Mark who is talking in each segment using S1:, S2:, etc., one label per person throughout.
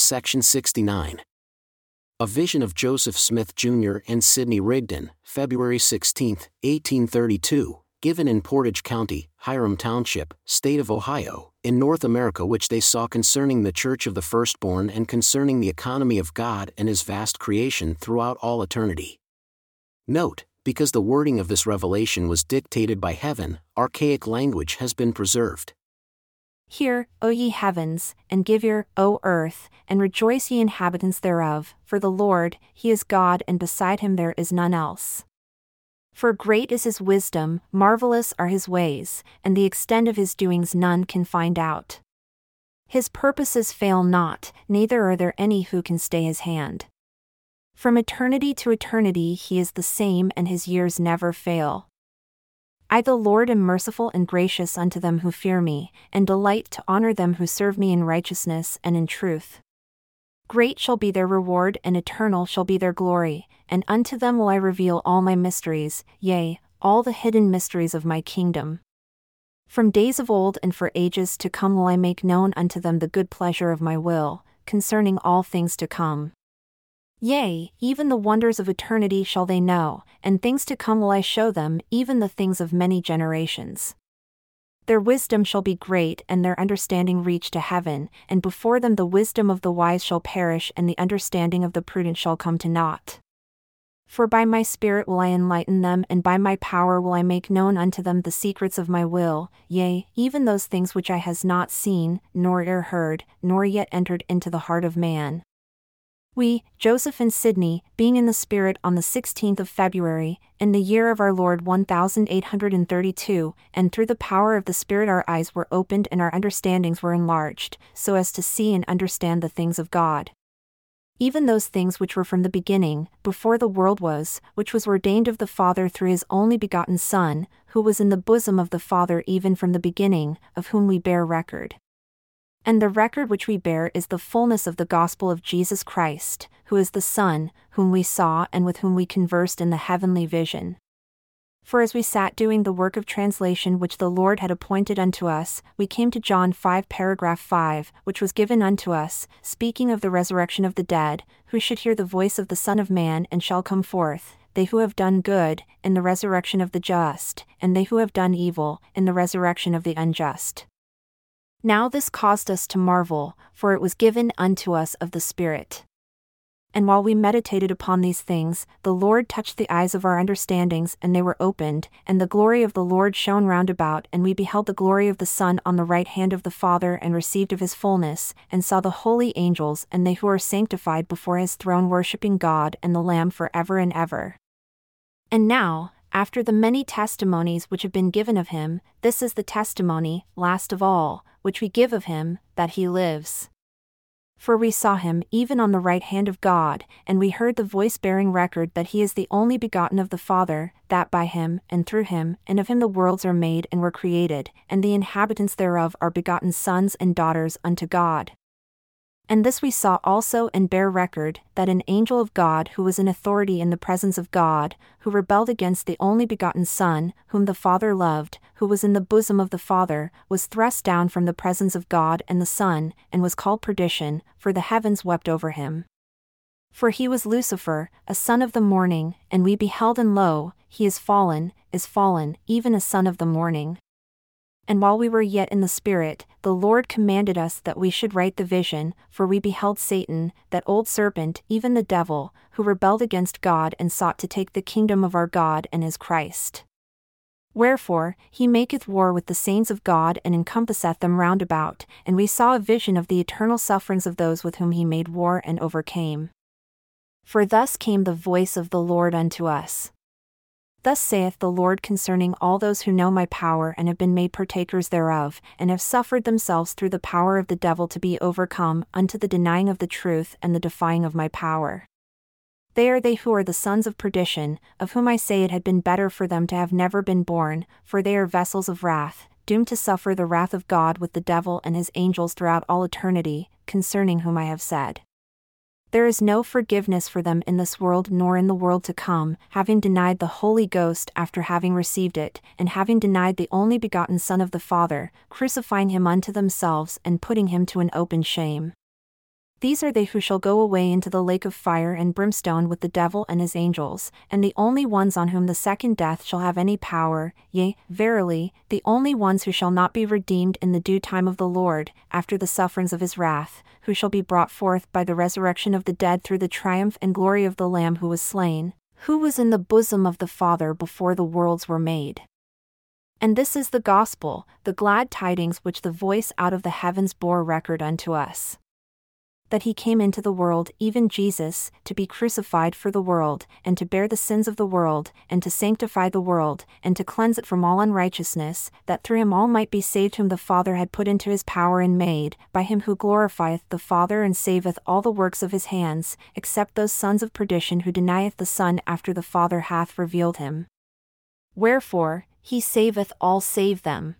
S1: Section 69. A Vision of Joseph Smith Jr. and Sidney Rigdon, February 16, 1832, given in Portage County, Hiram Township, State of Ohio, in North America, which they saw concerning the Church of the Firstborn and concerning the economy of God and His vast creation throughout all eternity. Note, because the wording of this revelation was dictated by heaven, archaic language has been preserved.
S2: Hear, O ye heavens, and give ear, O earth, and rejoice ye inhabitants thereof, for the Lord, He is God, and beside Him there is none else. For great is his wisdom, marvelous are his ways, and the extent of his doings none can find out. His purposes fail not, neither are there any who can stay his hand. From eternity to eternity he is the same, and his years never fail. I, the Lord, am merciful and gracious unto them who fear me, and delight to honor them who serve me in righteousness and in truth. Great shall be their reward, and eternal shall be their glory, and unto them will I reveal all my mysteries, yea, all the hidden mysteries of my kingdom. From days of old and for ages to come will I make known unto them the good pleasure of my will, concerning all things to come. Yea, even the wonders of eternity shall they know, and things to come will I show them, even the things of many generations. Their wisdom shall be great, and their understanding reach to heaven, and before them the wisdom of the wise shall perish, and the understanding of the prudent shall come to naught. For by my Spirit will eye enlighten them, and by my power will I make known unto them the secrets of my will, yea, even those things which I has not seen, nor ear heard, nor yet entered into the heart of man. We, Joseph and Sidney, being in the Spirit on the 16th of February, in the year of our Lord 1832, and through the power of the Spirit our eyes were opened and our understandings were enlarged, so as to see and understand the things of God. Even those things which were from the beginning, before the world was, which was ordained of the Father through his only begotten Son, who was in the bosom of the Father even from the beginning, of whom we bear record. And the record which we bear is the fullness of the gospel of Jesus Christ, who is the Son, whom we saw and with whom we conversed in the heavenly vision. For as we sat doing the work of translation which the Lord had appointed unto us, we came to John 5 paragraph 5, which was given unto us, speaking of the resurrection of the dead, who should hear the voice of the Son of Man and shall come forth, they who have done good, in the resurrection of the just, and they who have done evil, in the resurrection of the unjust. Now this caused us to marvel, for it was given unto us of the Spirit. And while we meditated upon these things, the Lord touched the eyes of our understandings, and they were opened, and the glory of the Lord shone round about, and we beheld the glory of the Son on the right hand of the Father, and received of his fullness, and saw the holy angels and they who are sanctified before his throne worshipping God and the Lamb for ever and ever. And now, after the many testimonies which have been given of him, this is the testimony, last of all, which we give of him, that he lives. For we saw him even on the right hand of God, and we heard the voice bearing record that he is the only begotten of the Father, that by him, and through him, and of him the worlds are made and were created, and the inhabitants thereof are begotten sons and daughters unto God. And this we saw also and bear record, that an angel of God who was in authority in the presence of God, who rebelled against the only begotten Son, whom the Father loved, who was in the bosom of the Father, was thrust down from the presence of God and the Son, and was called perdition, for the heavens wept over him. For he was Lucifer, a son of the morning, and we beheld and lo, he is fallen, is fallen, even a son of the morning. And while we were yet in the Spirit, the Lord commanded us that we should write the vision, for we beheld Satan, that old serpent, even the devil, who rebelled against God and sought to take the kingdom of our God and his Christ. Wherefore, he maketh war with the saints of God and encompasseth them round about, and we saw a vision of the eternal sufferings of those with whom he made war and overcame. For thus came the voice of the Lord unto us. Thus saith the Lord concerning all those who know my power and have been made partakers thereof, and have suffered themselves through the power of the devil to be overcome, unto the denying of the truth and the defying of my power. They are they who are the sons of perdition, of whom I say it had been better for them to have never been born, for they are vessels of wrath, doomed to suffer the wrath of God with the devil and his angels throughout all eternity, concerning whom I have said. There is no forgiveness for them in this world nor in the world to come, having denied the Holy Ghost after having received it, and having denied the only begotten Son of the Father, crucifying him unto themselves and putting him to an open shame. These are they who shall go away into the lake of fire and brimstone with the devil and his angels, and the only ones on whom the second death shall have any power, yea, verily, the only ones who shall not be redeemed in the due time of the Lord, after the sufferings of his wrath, who shall be brought forth by the resurrection of the dead through the triumph and glory of the Lamb who was slain, who was in the bosom of the Father before the worlds were made. And this is the gospel, the glad tidings which the voice out of the heavens bore record unto us that he came into the world, even Jesus, to be crucified for the world, and to bear the sins of the world, and to sanctify the world, and to cleanse it from all unrighteousness, that through him all might be saved whom the Father had put into his power and made, by him who glorifieth the Father and saveth all the works of his hands, except those sons of perdition who denieth the Son after the Father hath revealed him. Wherefore, he saveth all save them.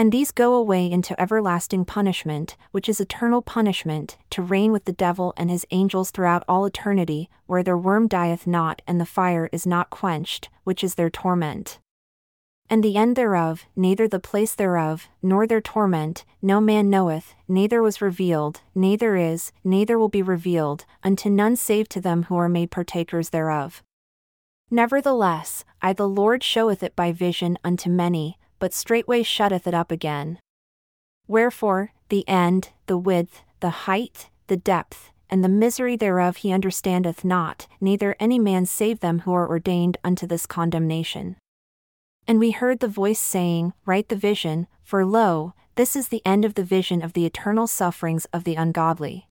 S2: And these go away into everlasting punishment, which is eternal punishment, to reign with the devil and his angels throughout all eternity, where their worm dieth not and the fire is not quenched, which is their torment. And the end thereof, neither the place thereof, nor their torment, no man knoweth, neither was revealed, neither is, neither will be revealed, unto none save to them who are made partakers thereof. Nevertheless, I the Lord showeth it by vision unto many, but straightway shutteth it up again. Wherefore, the end, the width, the height, the depth, and the misery thereof he understandeth not, neither any man save them who are ordained unto this condemnation. And we heard the voice saying, Write the vision, for lo, this is the end of the vision of the eternal sufferings of the ungodly.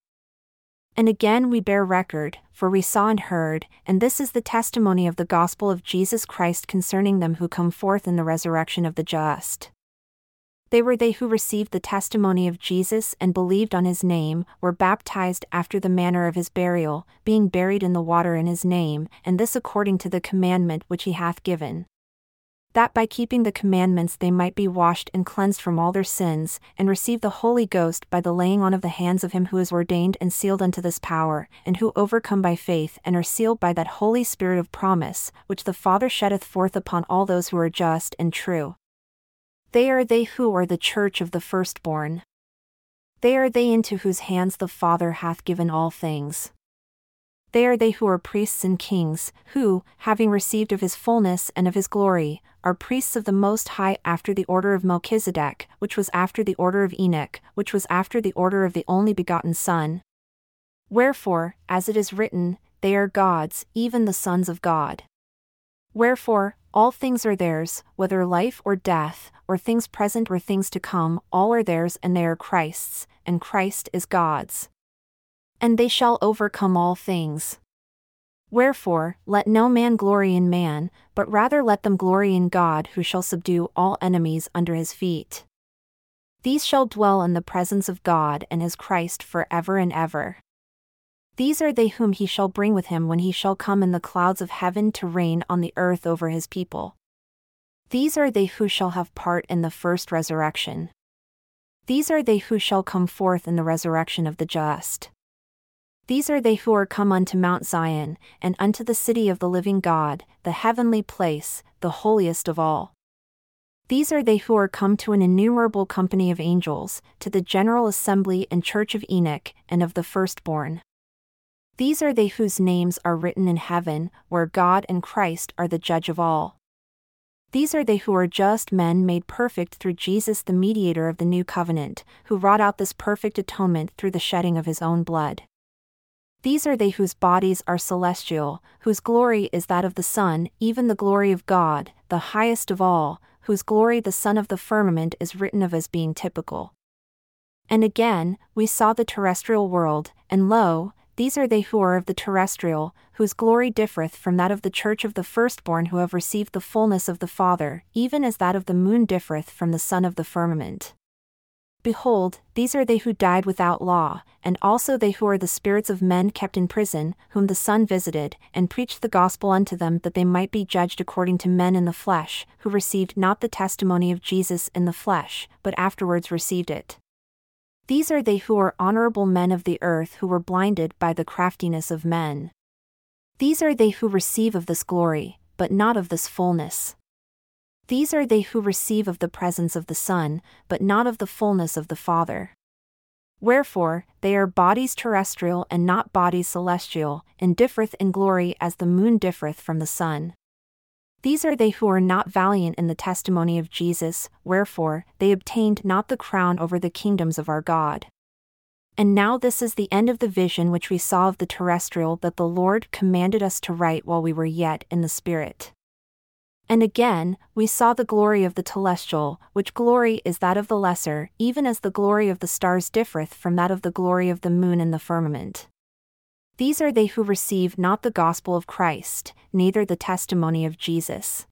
S2: And again we bear record, for we saw and heard, and this is the testimony of the gospel of Jesus Christ concerning them who come forth in the resurrection of the just. They were they who received the testimony of Jesus and believed on his name, were baptized after the manner of his burial, being buried in the water in his name, and this according to the commandment which he hath given that by keeping the commandments they might be washed and cleansed from all their sins, and receive the Holy Ghost by the laying on of the hands of him who is ordained and sealed unto this power, and who overcome by faith and are sealed by that Holy Spirit of promise, which the Father sheddeth forth upon all those who are just and true. They are they who are the church of the firstborn. They are they into whose hands the Father hath given all things. They are they who are priests and kings, who, having received of his fullness and of his glory, are priests of the Most High after the order of Melchizedek, which was after the order of Enoch, which was after the order of the only begotten Son. Wherefore, as it is written, they are gods, even the sons of God. Wherefore, all things are theirs, whether life or death, or things present or things to come, all are theirs and they are Christ's, and Christ is God's and they shall overcome all things. Wherefore, let no man glory in man, but rather let them glory in God who shall subdue all enemies under his feet. These shall dwell in the presence of God and his Christ for ever and ever. These are they whom he shall bring with him when he shall come in the clouds of heaven to reign on the earth over his people. These are they who shall have part in the first resurrection. These are they who shall come forth in the resurrection of the just. These are they who are come unto Mount Zion, and unto the city of the living God, the heavenly place, the holiest of all. These are they who are come to an innumerable company of angels, to the general assembly and church of Enoch, and of the firstborn. These are they whose names are written in heaven, where God and Christ are the judge of all. These are they who are just men made perfect through Jesus, the mediator of the new covenant, who wrought out this perfect atonement through the shedding of his own blood. These are they whose bodies are celestial, whose glory is that of the sun, even the glory of God, the highest of all, whose glory the sun of the firmament is written of as being typical. And again, we saw the terrestrial world, and lo, these are they who are of the terrestrial, whose glory differeth from that of the church of the firstborn who have received the fullness of the Father, even as that of the moon differeth from the sun of the firmament. Behold, these are they who died without law, and also they who are the spirits of men kept in prison, whom the Son visited, and preached the gospel unto them that they might be judged according to men in the flesh, who received not the testimony of Jesus in the flesh, but afterwards received it. These are they who are honorable men of the earth who were blinded by the craftiness of men. These are they who receive of this glory, but not of this fullness. These are they who receive of the presence of the Son, but not of the fullness of the Father. Wherefore, they are bodies terrestrial and not bodies celestial, and differeth in glory as the moon differeth from the sun. These are they who are not valiant in the testimony of Jesus, wherefore, they obtained not the crown over the kingdoms of our God. And now this is the end of the vision which we saw of the terrestrial that the Lord commanded us to write while we were yet in the Spirit. And again, we saw the glory of the telestial, which glory is that of the lesser, even as the glory of the stars differeth from that of the glory of the moon in the firmament. These are they who receive not the gospel of Christ, neither the testimony of Jesus.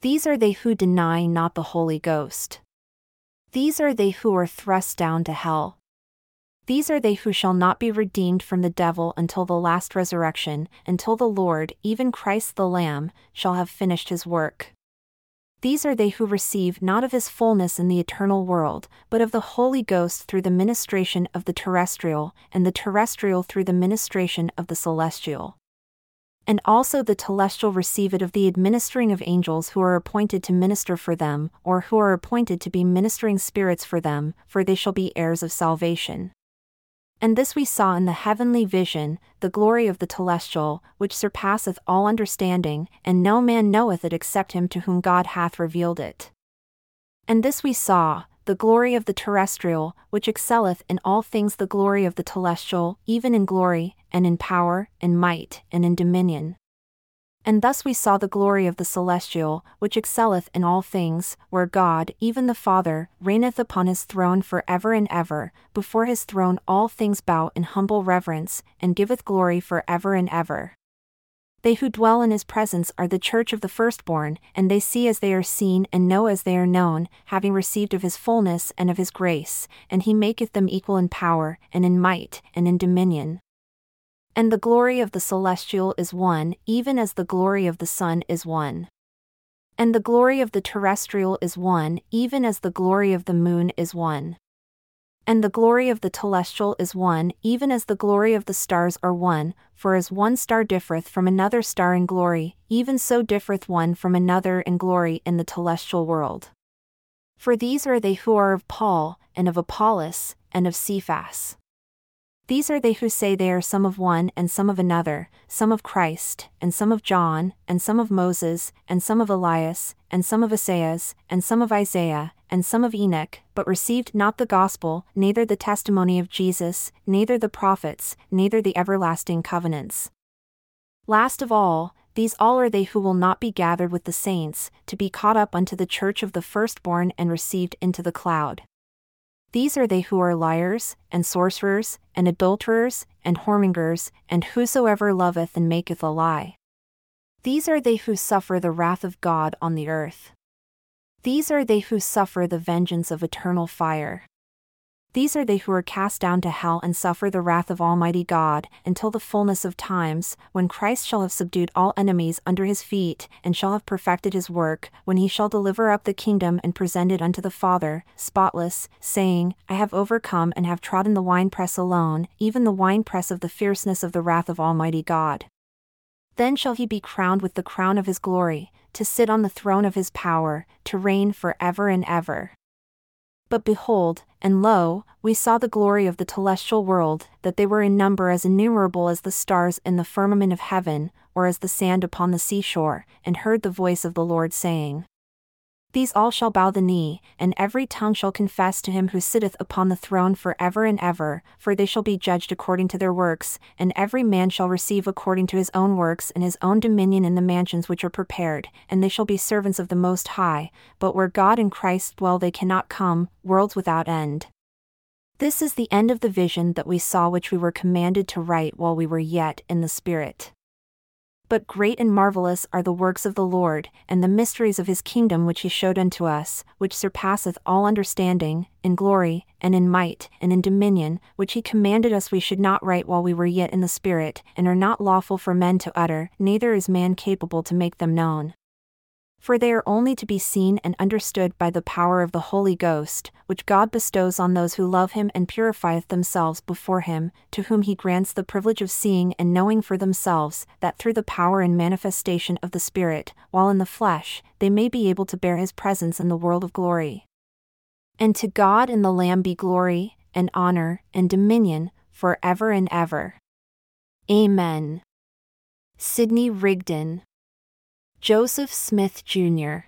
S2: These are they who deny not the Holy Ghost. These are they who are thrust down to hell. These are they who shall not be redeemed from the devil until the last resurrection, until the Lord, even Christ the Lamb, shall have finished his work. These are they who receive not of his fullness in the eternal world, but of the Holy Ghost through the ministration of the terrestrial, and the terrestrial through the ministration of the celestial. And also the telestial receive it of the administering of angels who are appointed to minister for them, or who are appointed to be ministering spirits for them, for they shall be heirs of salvation. And this we saw in the heavenly vision, the glory of the telestial, which surpasseth all understanding, and no man knoweth it except him to whom God hath revealed it. And this we saw, the glory of the terrestrial, which excelleth in all things the glory of the telestial, even in glory, and in power, and might, and in dominion. And thus we saw the glory of the celestial, which excelleth in all things, where God, even the Father, reigneth upon his throne for ever and ever, before his throne all things bow in humble reverence, and giveth glory for ever and ever. They who dwell in his presence are the church of the firstborn, and they see as they are seen and know as they are known, having received of his fullness and of his grace, and he maketh them equal in power, and in might, and in dominion. And the glory of the celestial is one, even as the glory of the sun is one. And the glory of the terrestrial is one, even as the glory of the moon is one. And the glory of the telestial is one, even as the glory of the stars are one, for as one star differeth from another star in glory, even so differeth one from another in glory in the telestial world. For these are they who are of Paul, and of Apollos, and of Cephas. These are they who say they are some of one and some of another, some of Christ, and some of John, and some of Moses, and some of Elias, and some of Esaias, and some of Isaiah, and some of Enoch, but received not the gospel, neither the testimony of Jesus, neither the prophets, neither the everlasting covenants. Last of all, these all are they who will not be gathered with the saints, to be caught up unto the church of the firstborn and received into the cloud. These are they who are liars, and sorcerers, and adulterers, and whoremongers, and whosoever loveth and maketh a lie. These are they who suffer the wrath of God on the earth. These are they who suffer the vengeance of eternal fire. These are they who are cast down to hell and suffer the wrath of Almighty God, until the fullness of times, when Christ shall have subdued all enemies under his feet, and shall have perfected his work, when he shall deliver up the kingdom and present it unto the Father, spotless, saying, I have overcome and have trodden the winepress alone, even the winepress of the fierceness of the wrath of Almighty God. Then shall he be crowned with the crown of his glory, to sit on the throne of his power, to reign for ever and ever. But behold, and lo, we saw the glory of the telestial world, that they were in number as innumerable as the stars in the firmament of heaven, or as the sand upon the seashore, and heard the voice of the Lord saying, these all shall bow the knee, and every tongue shall confess to him who sitteth upon the throne for ever and ever, for they shall be judged according to their works, and every man shall receive according to his own works and his own dominion in the mansions which are prepared, and they shall be servants of the Most High, but where God and Christ dwell they cannot come, worlds without end. This is the end of the vision that we saw which we were commanded to write while we were yet in the Spirit. But great and marvellous are the works of the Lord, and the mysteries of his kingdom which he showed unto us, which surpasseth all understanding, in glory, and in might, and in dominion, which he commanded us we should not write while we were yet in the Spirit, and are not lawful for men to utter, neither is man capable to make them known for they are only to be seen and understood by the power of the Holy Ghost, which God bestows on those who love Him and purifieth themselves before Him, to whom He grants the privilege of seeing and knowing for themselves, that through the power and manifestation of the Spirit, while in the flesh, they may be able to bear His presence in the world of glory. And to God and the Lamb be glory, and honor, and dominion, for ever and ever. Amen. Sidney Rigdon, Joseph Smith Jr.,